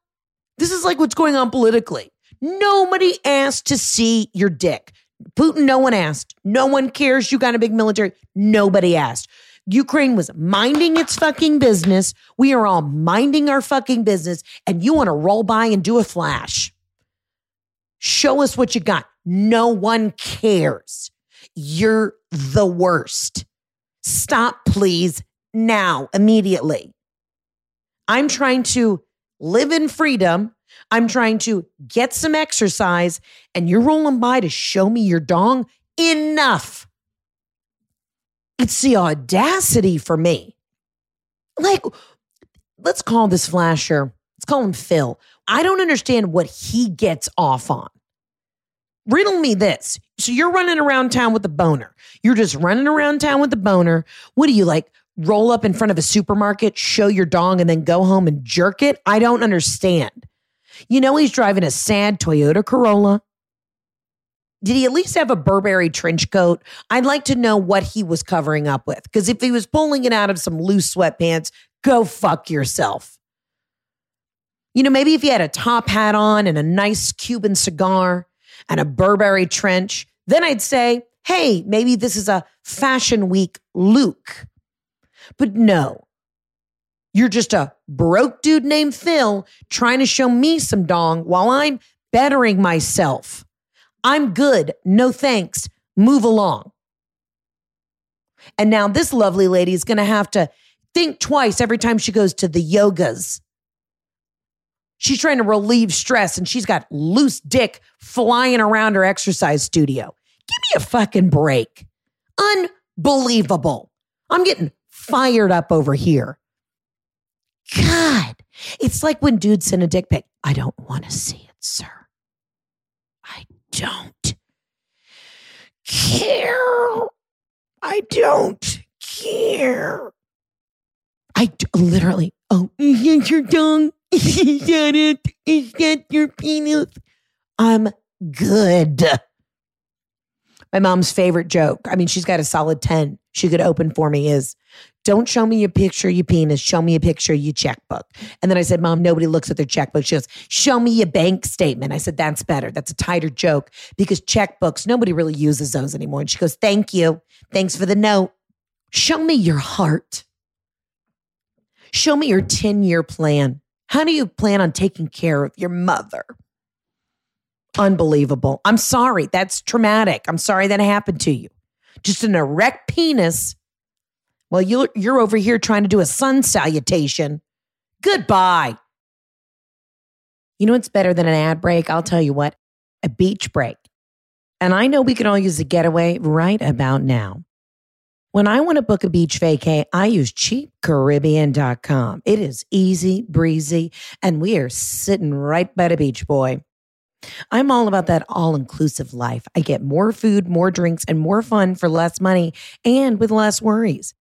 This is like what's going on politically. Nobody asked to see your dick. Putin, no one asked. No one cares you got a big military. Nobody asked. Ukraine was minding its fucking business. We are all minding our fucking business, and you want to roll by and do a flash. Show us what you got. No one cares. You're the worst. Stop, please, now, immediately. I'm trying to live in freedom. I'm trying to get some exercise, and you're rolling by to show me your dong. Enough. It's the audacity for me. Like, let's call this flasher, let's call him Phil. I don't understand what he gets off on. Riddle me this. So you're running around town with a boner. You're just running around town with a boner. What do you like? Roll up in front of a supermarket, show your dong, and then go home and jerk it? I don't understand. You know, he's driving a sad Toyota Corolla. Did he at least have a Burberry trench coat? I'd like to know what he was covering up with. Because if he was pulling it out of some loose sweatpants, go fuck yourself. You know, maybe if he had a top hat on and a nice Cuban cigar, and a Burberry trench, then I'd say, hey, maybe this is a fashion week Luke. But no, you're just a broke dude named Phil trying to show me some dong while I'm bettering myself. I'm good. No thanks. Move along. And now this lovely lady is going to have to think twice every time she goes to the yogas She's trying to relieve stress and she's got loose dick flying around her exercise studio. Give me a fucking break. Unbelievable. I'm getting fired up over here. God, it's like when dudes send a dick pic. I don't want to see it, sir. I don't care. I don't care. I d- literally, oh, is your tongue? Is that it? Is that your penis? I'm good. My mom's favorite joke. I mean, she's got a solid 10. She could open for me is don't show me your picture your penis. Show me a picture of your checkbook. And then I said, Mom, nobody looks at their checkbook. She goes, Show me your bank statement. I said, That's better. That's a tighter joke because checkbooks, nobody really uses those anymore. And she goes, Thank you. Thanks for the note. Show me your heart. Show me your 10 year plan. How do you plan on taking care of your mother? Unbelievable. I'm sorry. That's traumatic. I'm sorry that happened to you. Just an erect penis. Well, you're, you're over here trying to do a sun salutation. Goodbye. You know what's better than an ad break? I'll tell you what a beach break. And I know we can all use a getaway right about now. When I want to book a beach vacay, I use cheapcaribbean.com. It is easy, breezy, and we are sitting right by the beach, boy. I'm all about that all inclusive life. I get more food, more drinks, and more fun for less money and with less worries.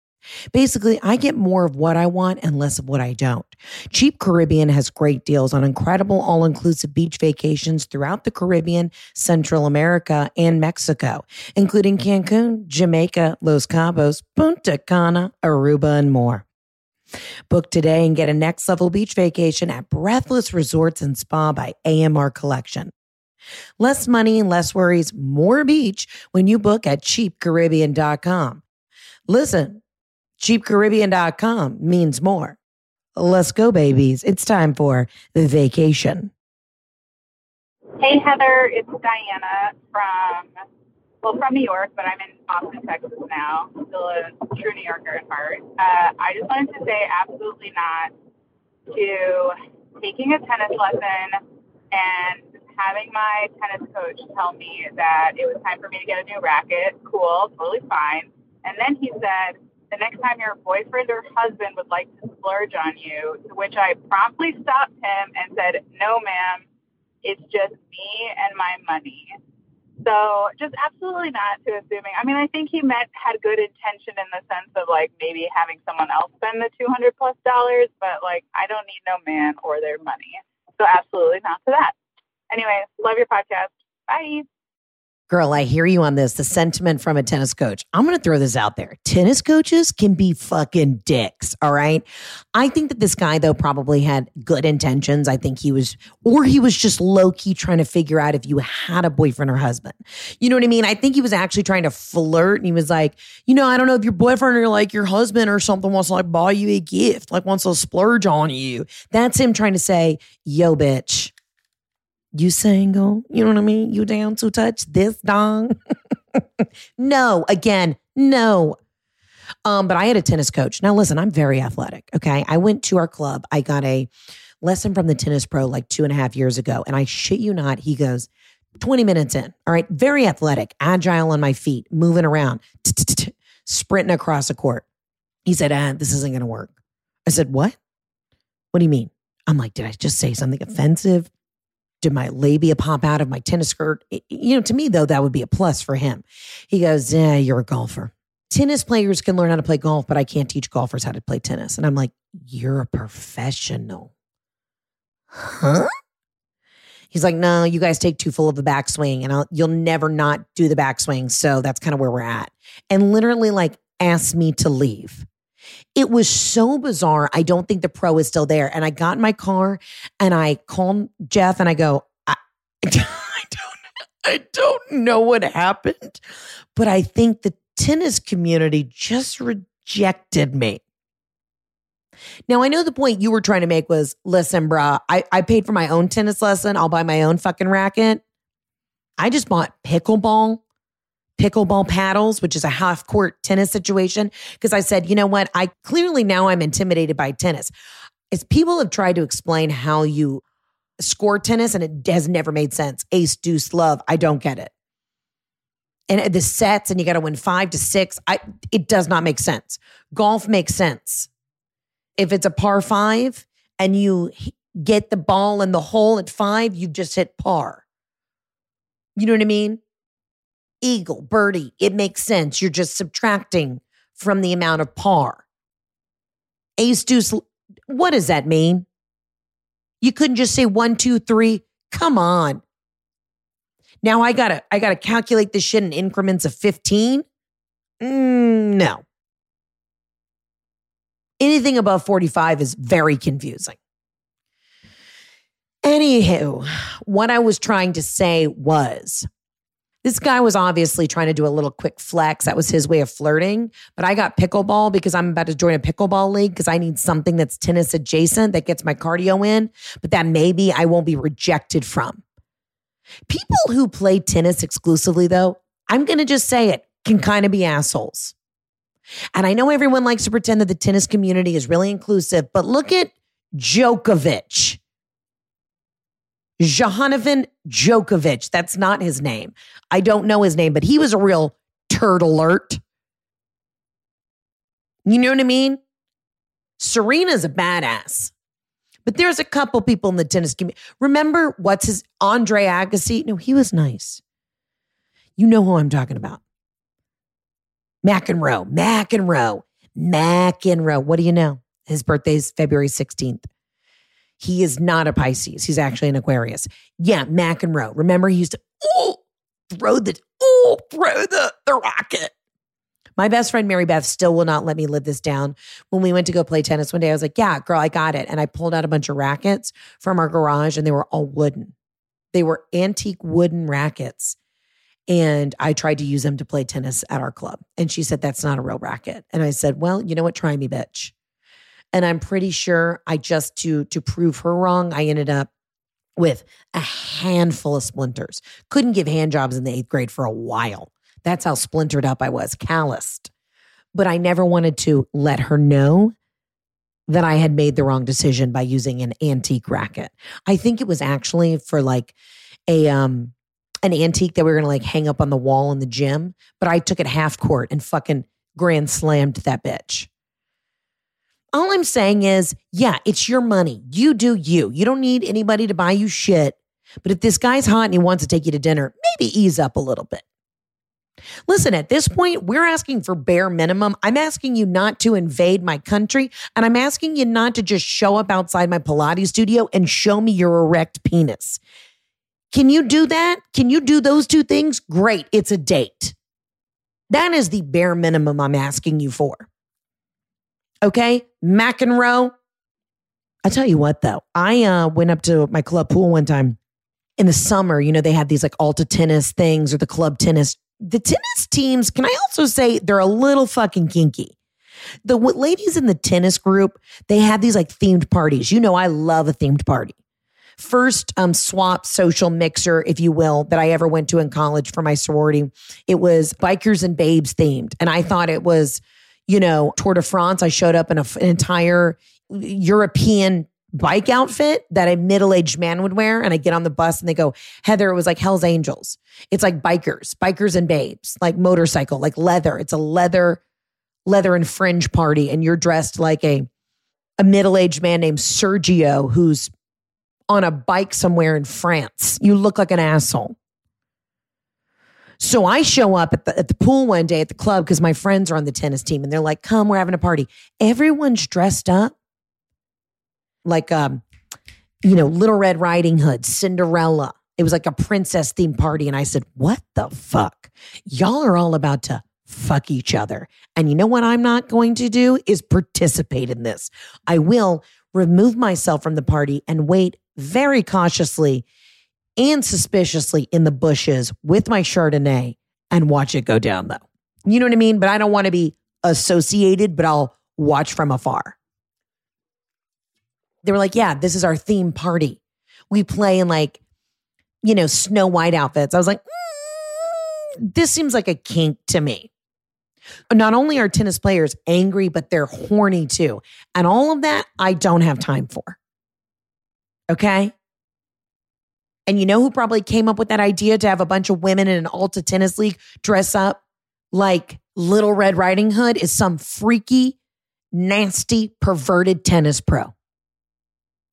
Basically, I get more of what I want and less of what I don't. Cheap Caribbean has great deals on incredible all inclusive beach vacations throughout the Caribbean, Central America, and Mexico, including mm-hmm. Cancun, Jamaica, Los Cabos, Punta Cana, Aruba, and more. Book today and get a next level beach vacation at Breathless Resorts and Spa by AMR Collection. Less money and less worries, more beach when you book at cheapcaribbean.com. Listen, cheapcaribbean.com means more. Let's go, babies. It's time for the vacation. Hey, Heather, it's Diana from, well, from New York, but I'm in Austin, Texas now. Still a true New Yorker at heart. Uh, I just wanted to say absolutely not to taking a tennis lesson and having my tennis coach tell me that it was time for me to get a new racket. Cool, totally fine. And then he said, the next time your boyfriend or husband would like to splurge on you, to which I promptly stopped him and said, no, ma'am, it's just me and my money. So just absolutely not too assuming. I mean, I think he meant had good intention in the sense of like maybe having someone else spend the 200 plus dollars, but like I don't need no man or their money. So absolutely not to that. Anyway, love your podcast. Bye. Girl, I hear you on this. The sentiment from a tennis coach. I'm going to throw this out there. Tennis coaches can be fucking dicks. All right. I think that this guy, though, probably had good intentions. I think he was, or he was just low key trying to figure out if you had a boyfriend or husband. You know what I mean? I think he was actually trying to flirt and he was like, you know, I don't know if your boyfriend or like your husband or something wants to like buy you a gift, like wants to splurge on you. That's him trying to say, yo, bitch you single? You know what I mean? You down to touch this dong? *laughs* no, again, no. Um, but I had a tennis coach. Now listen, I'm very athletic. Okay. I went to our club. I got a lesson from the tennis pro like two and a half years ago. And I shit you not, he goes, 20 minutes in. All right. Very athletic, agile on my feet, moving around, *tsk* sprinting across the court. He said, ah, this isn't going to work. I said, what? What do you mean? I'm like, did I just say something offensive? Did my labia pop out of my tennis skirt? You know, to me, though, that would be a plus for him. He goes, Yeah, you're a golfer. Tennis players can learn how to play golf, but I can't teach golfers how to play tennis. And I'm like, You're a professional. Huh? He's like, No, you guys take too full of a backswing and I'll, you'll never not do the backswing. So that's kind of where we're at. And literally, like, asked me to leave. It was so bizarre. I don't think the pro is still there. And I got in my car and I called Jeff and I go, I, *laughs* I don't, I don't know what happened, but I think the tennis community just rejected me. Now I know the point you were trying to make was listen, bruh, I, I paid for my own tennis lesson. I'll buy my own fucking racket. I just bought pickleball pickleball paddles, which is a half court tennis situation. Because I said, you know what? I clearly now I'm intimidated by tennis. As people have tried to explain how you score tennis, and it has never made sense. Ace, deuce, love. I don't get it. And uh, the sets, and you got to win five to six. I it does not make sense. Golf makes sense. If it's a par five and you get the ball in the hole at five, you've just hit par. You know what I mean? Eagle, birdie. It makes sense. You're just subtracting from the amount of par. Ace deuce, what does that mean? You couldn't just say one, two, three. Come on. Now I gotta I gotta calculate this shit in increments of 15. Mm, no. Anything above 45 is very confusing. Anywho, what I was trying to say was this guy was obviously trying to do a little quick flex. That was his way of flirting. But I got pickleball because I'm about to join a pickleball league because I need something that's tennis adjacent that gets my cardio in, but that maybe I won't be rejected from. People who play tennis exclusively, though, I'm going to just say it, can kind of be assholes. And I know everyone likes to pretend that the tennis community is really inclusive, but look at Djokovic. Jahanovan Djokovic. That's not his name. I don't know his name, but he was a real turd alert. You know what I mean? Serena's a badass. But there's a couple people in the tennis community. Remember what's his Andre Agassi? No, he was nice. You know who I'm talking about. McEnroe, McEnroe, McEnroe. What do you know? His birthday is February 16th. He is not a Pisces. He's actually an Aquarius. Yeah, Mac and McEnroe. Remember, he used to ooh, throw the ooh, throw the, the rocket. My best friend Mary Beth still will not let me live this down. When we went to go play tennis one day, I was like, "Yeah, girl, I got it." And I pulled out a bunch of rackets from our garage, and they were all wooden. They were antique wooden rackets. And I tried to use them to play tennis at our club. And she said, That's not a real racket. And I said, Well, you know what? Try me, bitch and I'm pretty sure I just to to prove her wrong, I ended up with a handful of splinters. Couldn't give hand jobs in the 8th grade for a while. That's how splintered up I was, calloused. But I never wanted to let her know that I had made the wrong decision by using an antique racket. I think it was actually for like a um an antique that we were gonna like hang up on the wall in the gym, but I took it half court and fucking grand slammed that bitch. All I'm saying is, yeah, it's your money. You do you. You don't need anybody to buy you shit. But if this guy's hot and he wants to take you to dinner, maybe ease up a little bit. Listen, at this point, we're asking for bare minimum. I'm asking you not to invade my country, and I'm asking you not to just show up outside my Pilates studio and show me your erect penis. Can you do that? Can you do those two things? Great, it's a date. That is the bare minimum I'm asking you for. Okay, McEnroe. I tell you what, though, I uh, went up to my club pool one time in the summer. You know, they have these like Alta tennis things or the club tennis the tennis teams, can I also say they're a little fucking kinky? The ladies in the tennis group, they have these like themed parties. You know, I love a themed party. First um, swap social mixer, if you will, that I ever went to in college for my sorority. It was bikers and babes themed. And I thought it was, you know, Tour de France. I showed up in a, an entire European bike outfit that a middle aged man would wear. And I get on the bus and they go, Heather, it was like Hell's Angels. It's like bikers, bikers and babes, like motorcycle, like leather. It's a leather, leather and fringe party. And you're dressed like a, a middle aged man named Sergio who's on a bike somewhere in France. You look like an asshole. So I show up at the, at the pool one day at the club because my friends are on the tennis team and they're like, come, we're having a party. Everyone's dressed up like um, you know, Little Red Riding Hood, Cinderella. It was like a princess themed party. And I said, What the fuck? Y'all are all about to fuck each other. And you know what I'm not going to do is participate in this. I will remove myself from the party and wait very cautiously and suspiciously in the bushes with my Chardonnay and watch it go down, though. You know what I mean? But I don't want to be associated, but I'll watch from afar. They were like, yeah, this is our theme party. We play in like, you know, Snow White outfits. I was like, mm, this seems like a kink to me. Not only are tennis players angry, but they're horny too. And all of that, I don't have time for. Okay. And you know who probably came up with that idea to have a bunch of women in an Alta tennis league dress up like Little Red Riding Hood is some freaky, nasty, perverted tennis pro.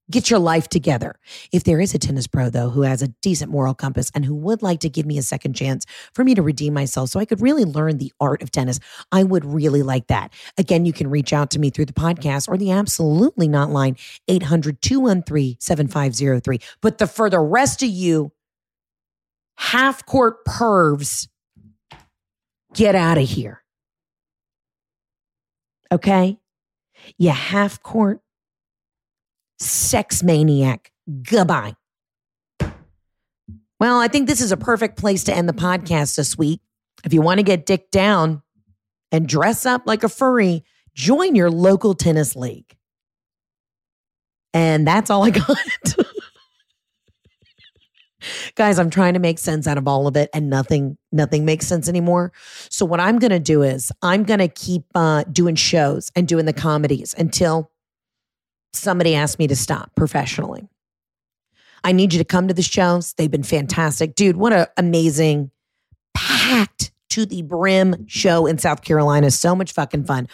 Get your life together. If there is a tennis pro, though, who has a decent moral compass and who would like to give me a second chance for me to redeem myself so I could really learn the art of tennis, I would really like that. Again, you can reach out to me through the podcast or the absolutely not line 800 213 7503. But the, for the rest of you, half court pervs, get out of here. Okay? You half court sex maniac. Goodbye. Well, I think this is a perfect place to end the podcast this week. If you want to get dick down and dress up like a furry, join your local tennis league. And that's all I got. *laughs* Guys, I'm trying to make sense out of all of it and nothing nothing makes sense anymore. So what I'm going to do is I'm going to keep uh, doing shows and doing the comedies until somebody asked me to stop professionally. I need you to come to the shows. They've been fantastic. Dude, what an amazing, packed to the brim show in South Carolina. So much fucking fun.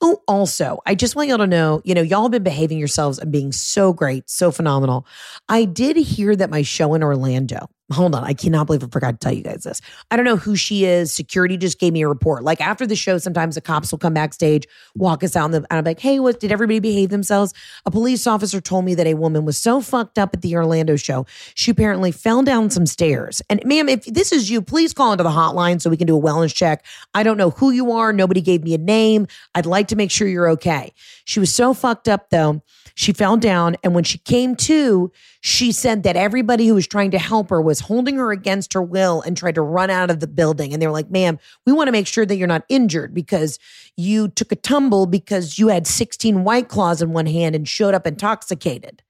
Oh, also, I just want y'all to know, you know, y'all have been behaving yourselves and being so great, so phenomenal. I did hear that my show in Orlando, hold on, I cannot believe I forgot to tell you guys this. I don't know who she is. Security just gave me a report. Like after the show, sometimes the cops will come backstage, walk us out, and I'm like, hey, what did everybody behave themselves? A police officer told me that a woman was so fucked up at the Orlando show, she apparently fell down some stairs. And ma'am, if this is you, please call into the hotline so we can do a wellness check. I don't know who you are. Nobody gave me a name. I'd like to make sure you're okay. She was so fucked up though she fell down. And when she came to, she said that everybody who was trying to help her was holding her against her will and tried to run out of the building. And they were like, ma'am, we want to make sure that you're not injured because you took a tumble because you had 16 white claws in one hand and showed up intoxicated.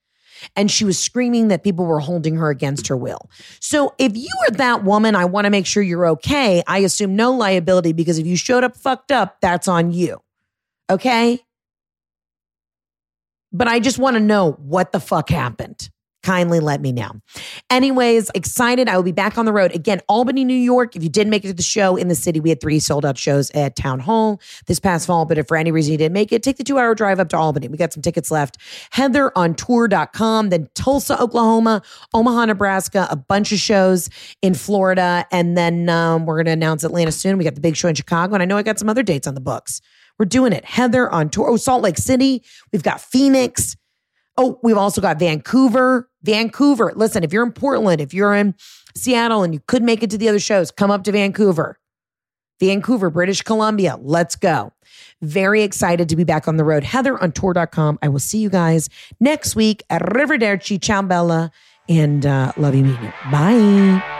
And she was screaming that people were holding her against her will. So if you are that woman, I want to make sure you're okay. I assume no liability because if you showed up fucked up, that's on you. Okay? but I just want to know what the fuck happened. Kindly let me know. Anyways, excited. I will be back on the road again, Albany, New York. If you didn't make it to the show in the city, we had three sold out shows at Town Hall this past fall. But if for any reason you didn't make it, take the two hour drive up to Albany. We got some tickets left. Heather on tour.com, then Tulsa, Oklahoma, Omaha, Nebraska, a bunch of shows in Florida. And then um, we're going to announce Atlanta soon. We got the big show in Chicago. And I know I got some other dates on the books. We're doing it. Heather on tour. Oh, Salt Lake City. We've got Phoenix. Oh, we've also got Vancouver. Vancouver. Listen, if you're in Portland, if you're in Seattle and you could make it to the other shows, come up to Vancouver. Vancouver, British Columbia. Let's go. Very excited to be back on the road. Heather on tour.com. I will see you guys next week at Arrivederci. Ciao, Bella. And uh, love you, mean. Bye.